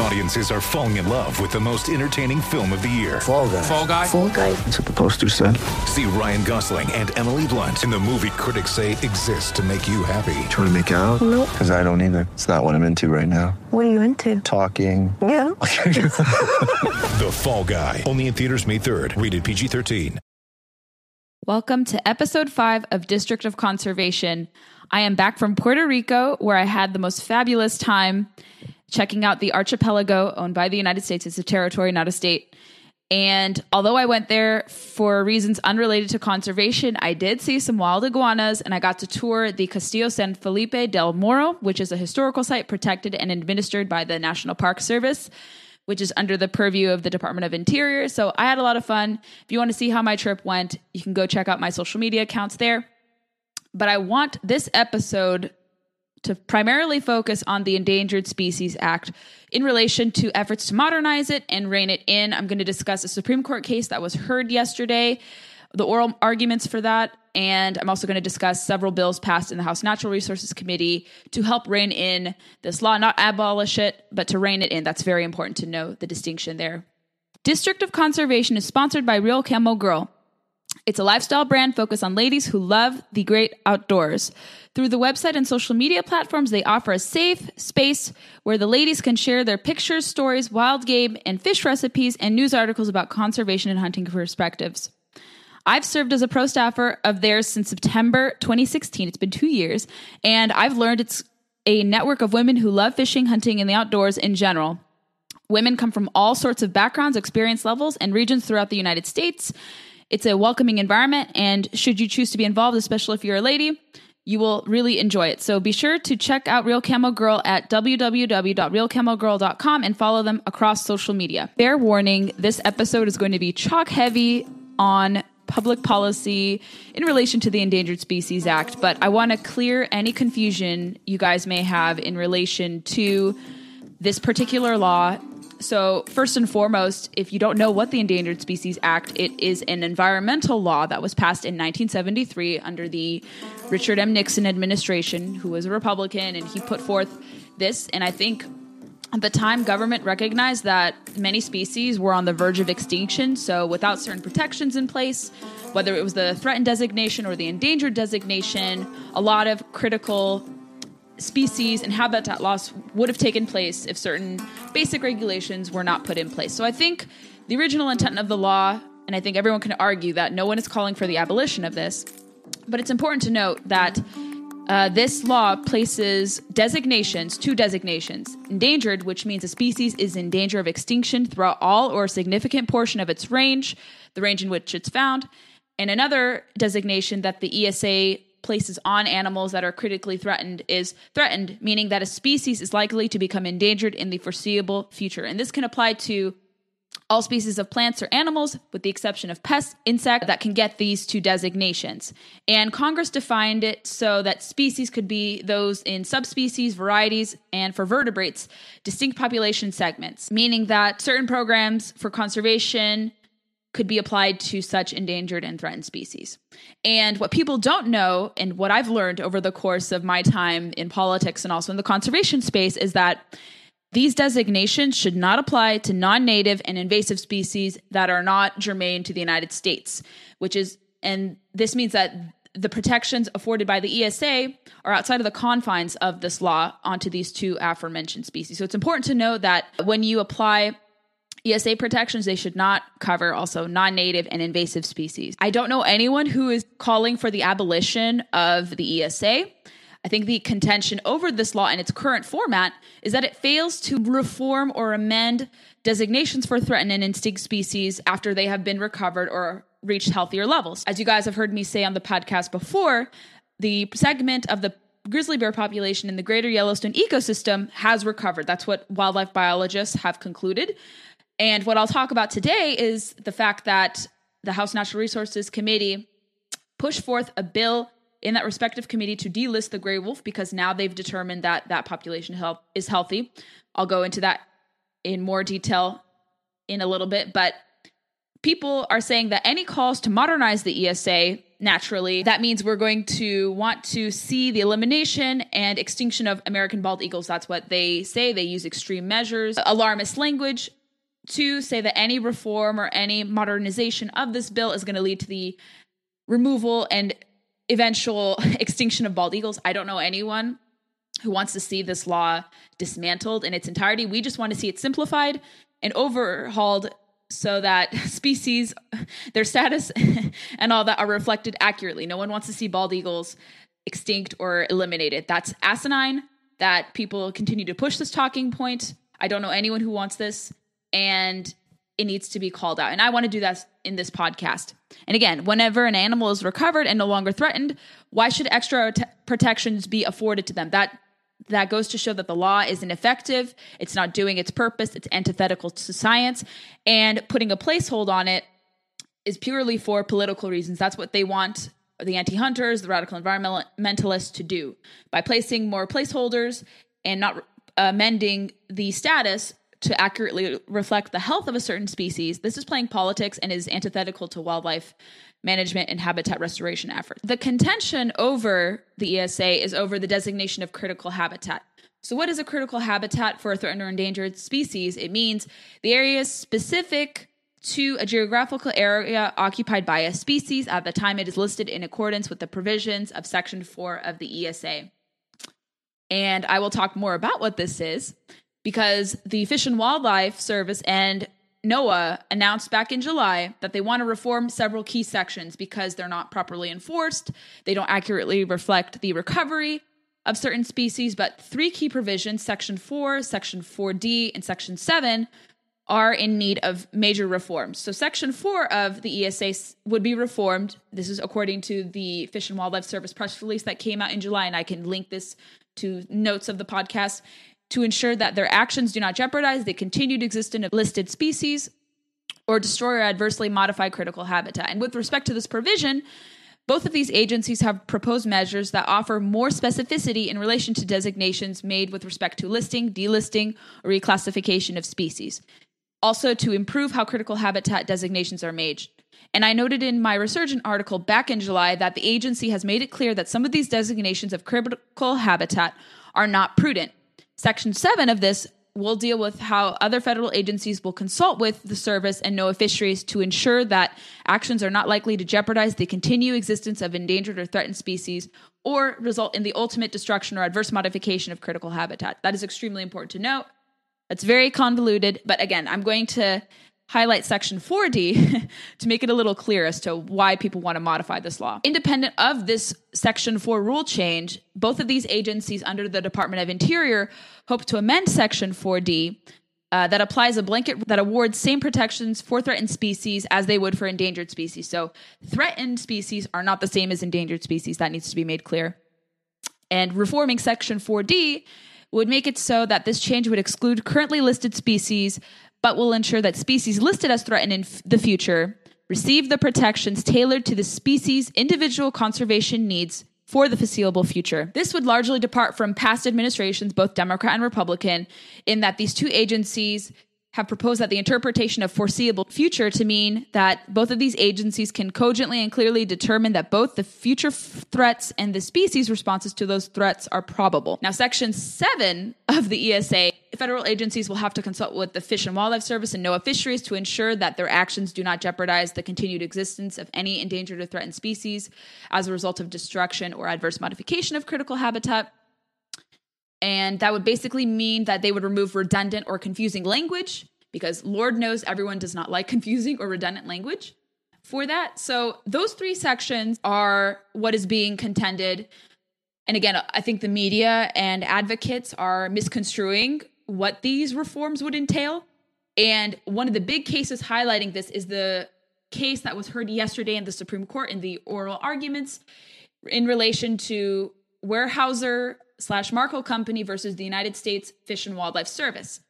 Audiences are falling in love with the most entertaining film of the year. Fall guy. Fall guy. Fall guy. That's what the poster said. See Ryan Gosling and Emily Blunt in the movie critics say exists to make you happy. Trying to make it out? Nope. Because I don't either. It's not what I'm into right now. What are you into? Talking. Yeah. The Fall Guy. Only in theaters May 3rd. Rated PG-13. Welcome to episode five of District of Conservation. I am back from Puerto Rico, where I had the most fabulous time checking out the archipelago owned by the United States. It's a territory, not a state. And although I went there for reasons unrelated to conservation, I did see some wild iguanas and I got to tour the Castillo San Felipe del Morro, which is a historical site protected and administered by the National Park Service, which is under the purview of the Department of Interior. So I had a lot of fun. If you want to see how my trip went, you can go check out my social media accounts there. But I want this episode to primarily focus on the Endangered Species Act in relation to efforts to modernize it and rein it in. I'm going to discuss a Supreme Court case that was heard yesterday, the oral arguments for that, and I'm also going to discuss several bills passed in the House Natural Resources Committee to help rein in this law, not abolish it, but to rein it in. That's very important to know the distinction there. District of Conservation is sponsored by Real Camo Girl. It's a lifestyle brand focused on ladies who love the great outdoors. Through the website and social media platforms, they offer a safe space where the ladies can share their pictures, stories, wild game, and fish recipes, and news articles about conservation and hunting perspectives. I've served as a pro staffer of theirs since September 2016. It's been two years, and I've learned it's a network of women who love fishing, hunting, and the outdoors in general. Women come from all sorts of backgrounds, experience levels, and regions throughout the United States. It's a welcoming environment, and should you choose to be involved, especially if you're a lady, you will really enjoy it. So be sure to check out Real Camo Girl at www.realcamogirl.com and follow them across social media. Fair warning this episode is going to be chalk heavy on public policy in relation to the Endangered Species Act, but I want to clear any confusion you guys may have in relation to this particular law so, first and foremost, if you don't know what the Endangered Species Act, it is an environmental law that was passed in 1973 under the Richard M. Nixon administration, who was a Republican, and he put forth this. And I think at the time, government recognized that many species were on the verge of extinction. So, without certain protections in place, whether it was the threatened designation or the endangered designation, a lot of critical species and habitat loss would have taken place if certain basic regulations were not put in place. So I think the original intent of the law, and I think everyone can argue that no one is calling for the abolition of this, but it's important to note that uh, this law places designations, two designations endangered, which means a species is in danger of extinction throughout all or a significant portion of its range, the range in which it's found, and another designation that the ESA places on animals that are critically threatened is threatened, meaning that a species is likely to become endangered in the foreseeable future. And this can apply to all species of plants or animals, with the exception of pests, insects, that can get these two designations. And Congress defined it so that species could be those in subspecies, varieties, and for vertebrates, distinct population segments, meaning that certain programs for conservation could be applied to such endangered and threatened species. And what people don't know, and what I've learned over the course of my time in politics and also in the conservation space, is that these designations should not apply to non native and invasive species that are not germane to the United States, which is, and this means that the protections afforded by the ESA are outside of the confines of this law onto these two aforementioned species. So it's important to know that when you apply ESA protections, they should not cover also non native and invasive species. I don't know anyone who is calling for the abolition of the ESA. I think the contention over this law in its current format is that it fails to reform or amend designations for threatened and extinct species after they have been recovered or reached healthier levels. As you guys have heard me say on the podcast before, the segment of the grizzly bear population in the greater Yellowstone ecosystem has recovered. That's what wildlife biologists have concluded. And what I'll talk about today is the fact that the House Natural Resources Committee pushed forth a bill in that respective committee to delist the gray wolf because now they've determined that that population health is healthy. I'll go into that in more detail in a little bit, but people are saying that any calls to modernize the ESA naturally, that means we're going to want to see the elimination and extinction of American bald eagles. That's what they say. They use extreme measures, alarmist language to say that any reform or any modernization of this bill is going to lead to the removal and eventual extinction of bald eagles. I don't know anyone who wants to see this law dismantled in its entirety. We just want to see it simplified and overhauled so that species, their status, and all that are reflected accurately. No one wants to see bald eagles extinct or eliminated. That's asinine that people continue to push this talking point. I don't know anyone who wants this, and it needs to be called out. And I want to do that in this podcast. And again, whenever an animal is recovered and no longer threatened, why should extra t- protections be afforded to them? That that goes to show that the law is ineffective. It's not doing its purpose. It's antithetical to science. And putting a placehold on it is purely for political reasons. That's what they want the anti hunters, the radical environmentalists to do. By placing more placeholders and not uh, amending the status to accurately reflect the health of a certain species, this is playing politics and is antithetical to wildlife management and habitat restoration efforts. The contention over the ESA is over the designation of critical habitat. So, what is a critical habitat for a threatened or endangered species? It means the area specific to a geographical area occupied by a species at the time it is listed in accordance with the provisions of Section 4 of the ESA. And I will talk more about what this is because the Fish and Wildlife Service and NOAA announced back in July that they want to reform several key sections because they're not properly enforced. They don't accurately reflect the recovery of certain species, but three key provisions, Section 4, Section 4D, and Section 7, are in need of major reforms. So, Section 4 of the ESA would be reformed. This is according to the Fish and Wildlife Service press release that came out in July, and I can link this to notes of the podcast to ensure that their actions do not jeopardize the continued existence of listed species or destroy or adversely modify critical habitat. And with respect to this provision, both of these agencies have proposed measures that offer more specificity in relation to designations made with respect to listing, delisting, or reclassification of species. Also, to improve how critical habitat designations are made. And I noted in my Resurgent article back in July that the agency has made it clear that some of these designations of critical habitat are not prudent Section 7 of this will deal with how other federal agencies will consult with the service and NOAA fisheries to ensure that actions are not likely to jeopardize the continued existence of endangered or threatened species or result in the ultimate destruction or adverse modification of critical habitat. That is extremely important to note. It's very convoluted, but again, I'm going to highlight section 4D to make it a little clear as to why people want to modify this law. Independent of this section 4 rule change, both of these agencies under the Department of Interior hope to amend section 4D uh, that applies a blanket that awards same protections for threatened species as they would for endangered species. So, threatened species are not the same as endangered species. That needs to be made clear. And reforming Section 4D would make it so that this change would exclude currently listed species but will ensure that species listed as threatened in f- the future receive the protections tailored to the species' individual conservation needs for the foreseeable future. This would largely depart from past administrations, both Democrat and Republican, in that these two agencies have proposed that the interpretation of foreseeable future to mean that both of these agencies can cogently and clearly determine that both the future f- threats and the species responses to those threats are probable. Now, Section 7 of the ESA, federal agencies will have to consult with the Fish and Wildlife Service and NOAA Fisheries to ensure that their actions do not jeopardize the continued existence of any endangered or threatened species as a result of destruction or adverse modification of critical habitat. And that would basically mean that they would remove redundant or confusing language because Lord knows everyone does not like confusing or redundant language for that. So those three sections are what is being contended. And again, I think the media and advocates are misconstruing what these reforms would entail. And one of the big cases highlighting this is the case that was heard yesterday in the Supreme Court in the oral arguments in relation to Weyerhaeuser slash Markle Company versus the United States Fish and Wildlife Service.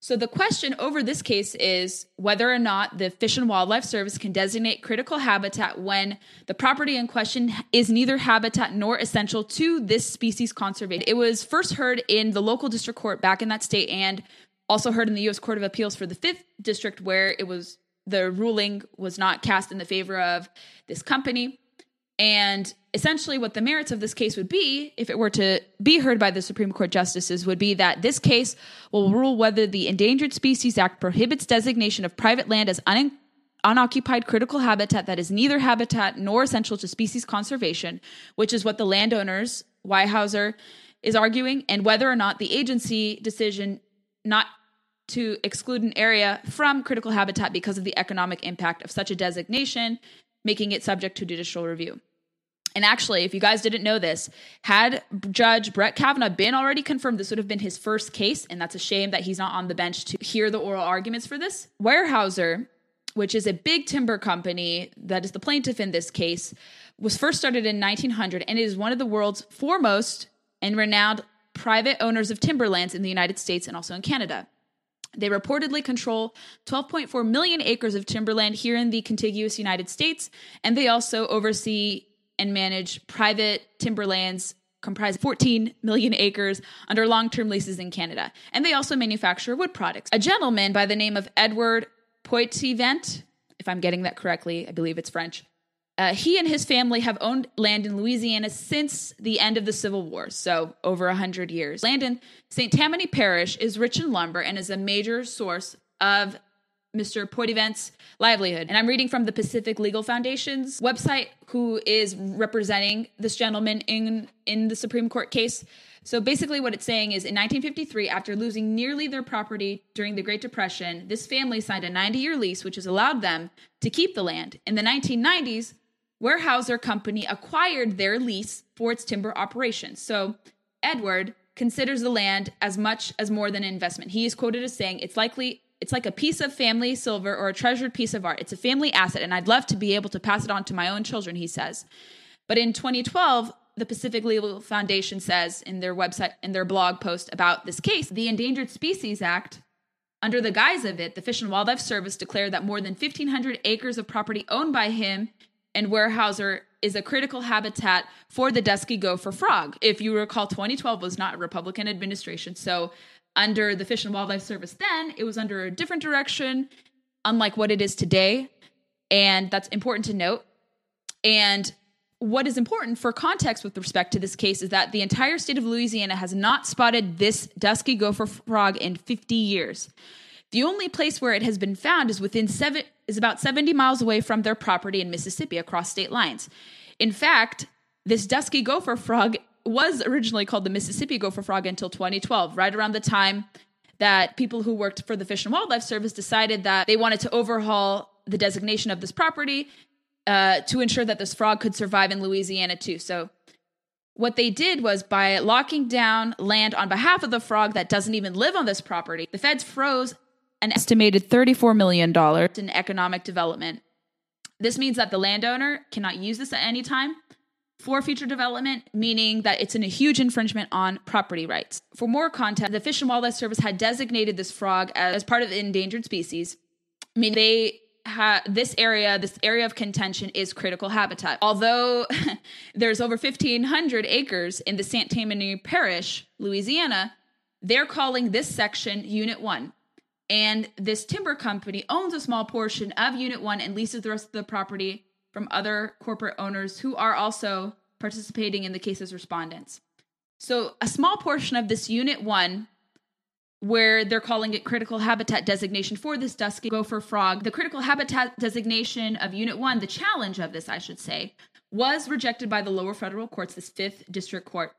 So the question over this case is whether or not the Fish and Wildlife Service can designate critical habitat when the property in question is neither habitat nor essential to this species conservation. It was first heard in the local district court back in that state and also heard in the US Court of Appeals for the 5th district where it was the ruling was not cast in the favor of this company. And essentially, what the merits of this case would be, if it were to be heard by the Supreme Court justices, would be that this case will rule whether the Endangered Species Act prohibits designation of private land as un- unoccupied critical habitat that is neither habitat nor essential to species conservation, which is what the landowners, Weyerhaeuser, is arguing, and whether or not the agency decision not to exclude an area from critical habitat because of the economic impact of such a designation, making it subject to judicial review. And actually, if you guys didn't know this, had Judge Brett Kavanaugh been already confirmed, this would have been his first case. And that's a shame that he's not on the bench to hear the oral arguments for this. Weyerhaeuser, which is a big timber company that is the plaintiff in this case, was first started in 1900 and it is one of the world's foremost and renowned private owners of timberlands in the United States and also in Canada. They reportedly control 12.4 million acres of timberland here in the contiguous United States, and they also oversee and manage private timberlands comprised 14 million acres under long-term leases in Canada. And they also manufacture wood products. A gentleman by the name of Edward Poitevent, if I'm getting that correctly, I believe it's French. Uh, he and his family have owned land in Louisiana since the end of the Civil War, so over 100 years. Land in St. Tammany Parish is rich in lumber and is a major source of Mr. Poitevent's livelihood. And I'm reading from the Pacific Legal Foundation's website, who is representing this gentleman in, in the Supreme Court case. So basically, what it's saying is in 1953, after losing nearly their property during the Great Depression, this family signed a 90 year lease, which has allowed them to keep the land. In the 1990s, Weyerhaeuser Company acquired their lease for its timber operations. So Edward considers the land as much as more than an investment. He is quoted as saying, "It's likely it's like a piece of family silver or a treasured piece of art. It's a family asset, and I'd love to be able to pass it on to my own children." He says. But in 2012, the Pacific Legal Foundation says in their website in their blog post about this case, the Endangered Species Act under the guise of it, the Fish and Wildlife Service declared that more than 1,500 acres of property owned by him and Weyerhaeuser is a critical habitat for the dusky gopher frog. If you recall, 2012 was not a Republican administration. So, under the Fish and Wildlife Service, then it was under a different direction, unlike what it is today. And that's important to note. And what is important for context with respect to this case is that the entire state of Louisiana has not spotted this dusky gopher frog in 50 years. The only place where it has been found is within seven is about 70 miles away from their property in Mississippi across state lines. In fact, this dusky gopher frog was originally called the Mississippi gopher frog until 2012, right around the time that people who worked for the Fish and Wildlife Service decided that they wanted to overhaul the designation of this property uh, to ensure that this frog could survive in Louisiana too. So, what they did was by locking down land on behalf of the frog that doesn't even live on this property, the feds froze an estimated $34 million in economic development. This means that the landowner cannot use this at any time for future development, meaning that it's in a huge infringement on property rights. For more context, the Fish and Wildlife Service had designated this frog as part of the endangered species, meaning they ha- this area, this area of contention is critical habitat. Although there's over 1,500 acres in the St. Tammany Parish, Louisiana, they're calling this section Unit 1. And this timber company owns a small portion of Unit 1 and leases the rest of the property from other corporate owners who are also participating in the case as respondents. So, a small portion of this Unit 1, where they're calling it critical habitat designation for this dusky gopher frog, the critical habitat designation of Unit 1, the challenge of this, I should say, was rejected by the lower federal courts, this fifth district court.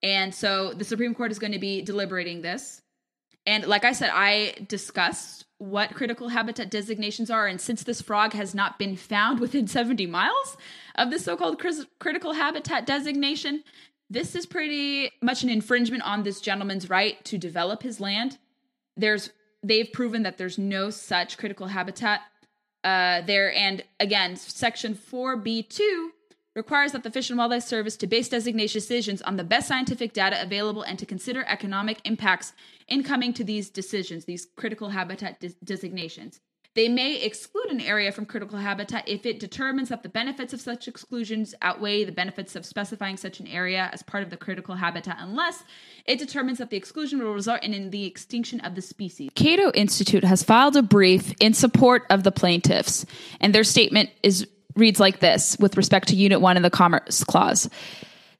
And so the Supreme Court is going to be deliberating this. And like I said, I discussed what critical habitat designations are. And since this frog has not been found within 70 miles of the so called critical habitat designation, this is pretty much an infringement on this gentleman's right to develop his land. There's they've proven that there's no such critical habitat uh, there. And again, section 4B2 requires that the Fish and Wildlife Service to base designation decisions on the best scientific data available and to consider economic impacts in coming to these decisions, these critical habitat des- designations. They may exclude an area from critical habitat if it determines that the benefits of such exclusions outweigh the benefits of specifying such an area as part of the critical habitat, unless it determines that the exclusion will result in the extinction of the species. Cato Institute has filed a brief in support of the plaintiffs, and their statement is reads like this with respect to Unit 1 in the Commerce Clause.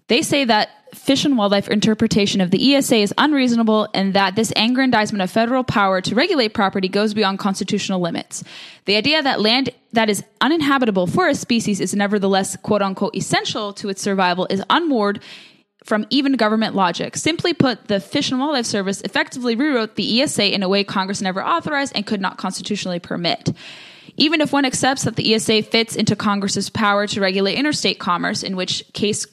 They say that Fish and Wildlife interpretation of the ESA is unreasonable and that this aggrandizement of federal power to regulate property goes beyond constitutional limits. The idea that land that is uninhabitable for a species is nevertheless quote unquote essential to its survival is unmoored from even government logic. Simply put, the Fish and Wildlife Service effectively rewrote the ESA in a way Congress never authorized and could not constitutionally permit. Even if one accepts that the ESA fits into Congress's power to regulate interstate commerce, in which case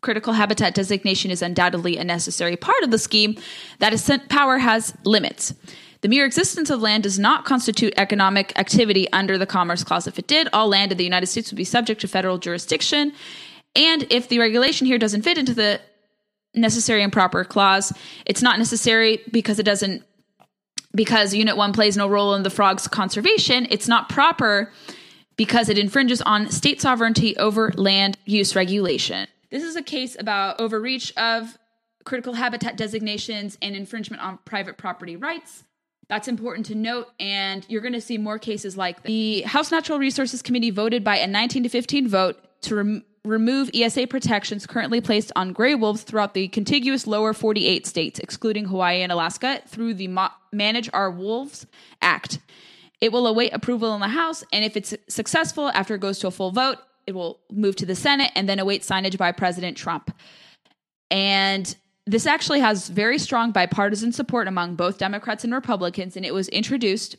critical habitat designation is undoubtedly a necessary part of the scheme, that power has limits. The mere existence of land does not constitute economic activity under the Commerce Clause. If it did, all land in the United States would be subject to federal jurisdiction. And if the regulation here doesn't fit into the necessary and proper clause, it's not necessary because it doesn't because Unit 1 plays no role in the frog's conservation. It's not proper because it infringes on state sovereignty over land use regulation. This is a case about overreach of critical habitat designations and infringement on private property rights. That's important to note, and you're going to see more cases like this. The House Natural Resources Committee voted by a 19 to 15 vote to rem- remove ESA protections currently placed on gray wolves throughout the contiguous lower 48 states, excluding Hawaii and Alaska, through the Manage Our Wolves Act. It will await approval in the House, and if it's successful after it goes to a full vote, it will move to the Senate and then await signage by President Trump. And this actually has very strong bipartisan support among both Democrats and Republicans, and it was introduced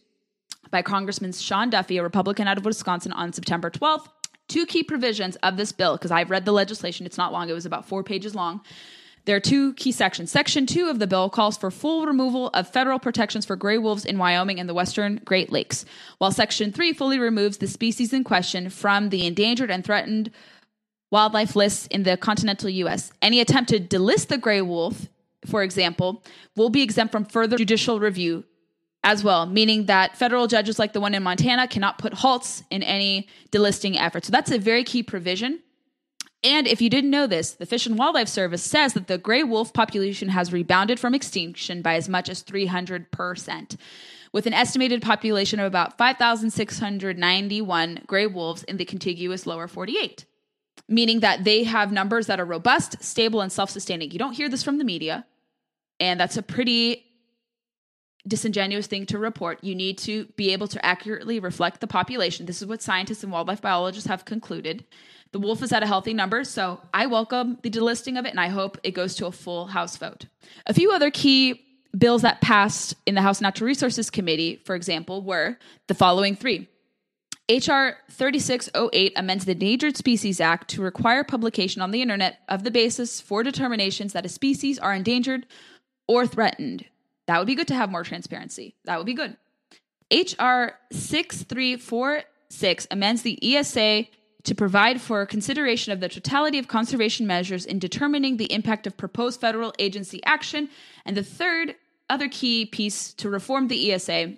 by Congressman Sean Duffy, a Republican out of Wisconsin, on September 12th. Two key provisions of this bill, because I've read the legislation, it's not long, it was about four pages long. There are two key sections. Section 2 of the bill calls for full removal of federal protections for gray wolves in Wyoming and the western Great Lakes, while Section 3 fully removes the species in question from the endangered and threatened wildlife lists in the continental U.S. Any attempt to delist the gray wolf, for example, will be exempt from further judicial review as well, meaning that federal judges like the one in Montana cannot put halts in any delisting effort. So that's a very key provision. And if you didn't know this, the Fish and Wildlife Service says that the gray wolf population has rebounded from extinction by as much as 300%, with an estimated population of about 5,691 gray wolves in the contiguous lower 48, meaning that they have numbers that are robust, stable, and self sustaining. You don't hear this from the media, and that's a pretty disingenuous thing to report. You need to be able to accurately reflect the population. This is what scientists and wildlife biologists have concluded. The wolf is at a healthy number, so I welcome the delisting of it and I hope it goes to a full House vote. A few other key bills that passed in the House Natural Resources Committee, for example, were the following three. H.R. 3608 amends the Endangered Species Act to require publication on the internet of the basis for determinations that a species are endangered or threatened. That would be good to have more transparency. That would be good. H.R. 6346 amends the ESA to provide for consideration of the totality of conservation measures in determining the impact of proposed federal agency action. And the third other key piece to reform the ESA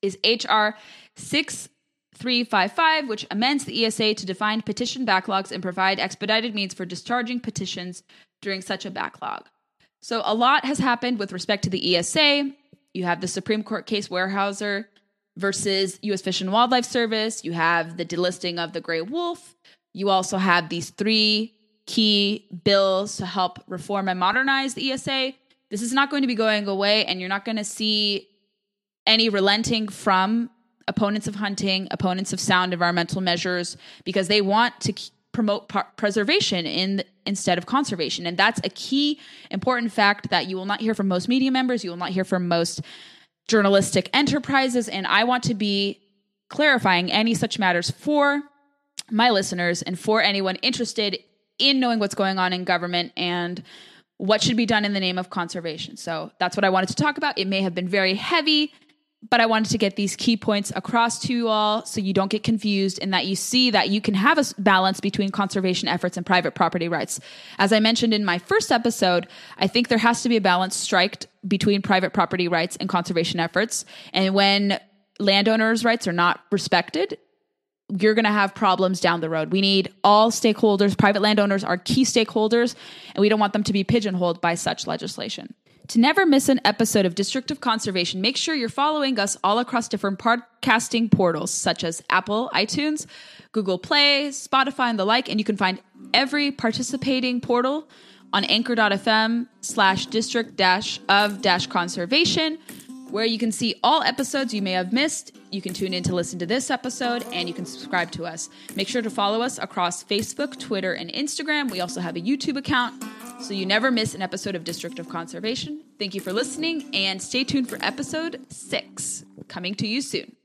is HR 6355, which amends the ESA to define petition backlogs and provide expedited means for discharging petitions during such a backlog. So, a lot has happened with respect to the ESA. You have the Supreme Court case Weyerhaeuser versus U.S. Fish and Wildlife Service. You have the delisting of the gray wolf. You also have these three key bills to help reform and modernize the ESA. This is not going to be going away, and you're not going to see any relenting from opponents of hunting, opponents of sound environmental measures, because they want to promote par- preservation in instead of conservation, and that's a key important fact that you will not hear from most media members. You will not hear from most journalistic enterprises, and I want to be clarifying any such matters for my listeners and for anyone interested in knowing what's going on in government and what should be done in the name of conservation. So that's what I wanted to talk about. It may have been very heavy, but I wanted to get these key points across to you all so you don't get confused and that you see that you can have a balance between conservation efforts and private property rights. As I mentioned in my first episode, I think there has to be a balance striked between private property rights and conservation efforts. And when landowners' rights are not respected, you're going to have problems down the road. We need all stakeholders. Private landowners are key stakeholders, and we don't want them to be pigeonholed by such legislation. To never miss an episode of District of Conservation, make sure you're following us all across different podcasting portals such as Apple, iTunes, Google Play, Spotify, and the like. And you can find every participating portal on anchor.fm slash district dash of dash conservation, where you can see all episodes you may have missed. You can tune in to listen to this episode and you can subscribe to us. Make sure to follow us across Facebook, Twitter, and Instagram. We also have a YouTube account so you never miss an episode of District of Conservation. Thank you for listening and stay tuned for episode six coming to you soon.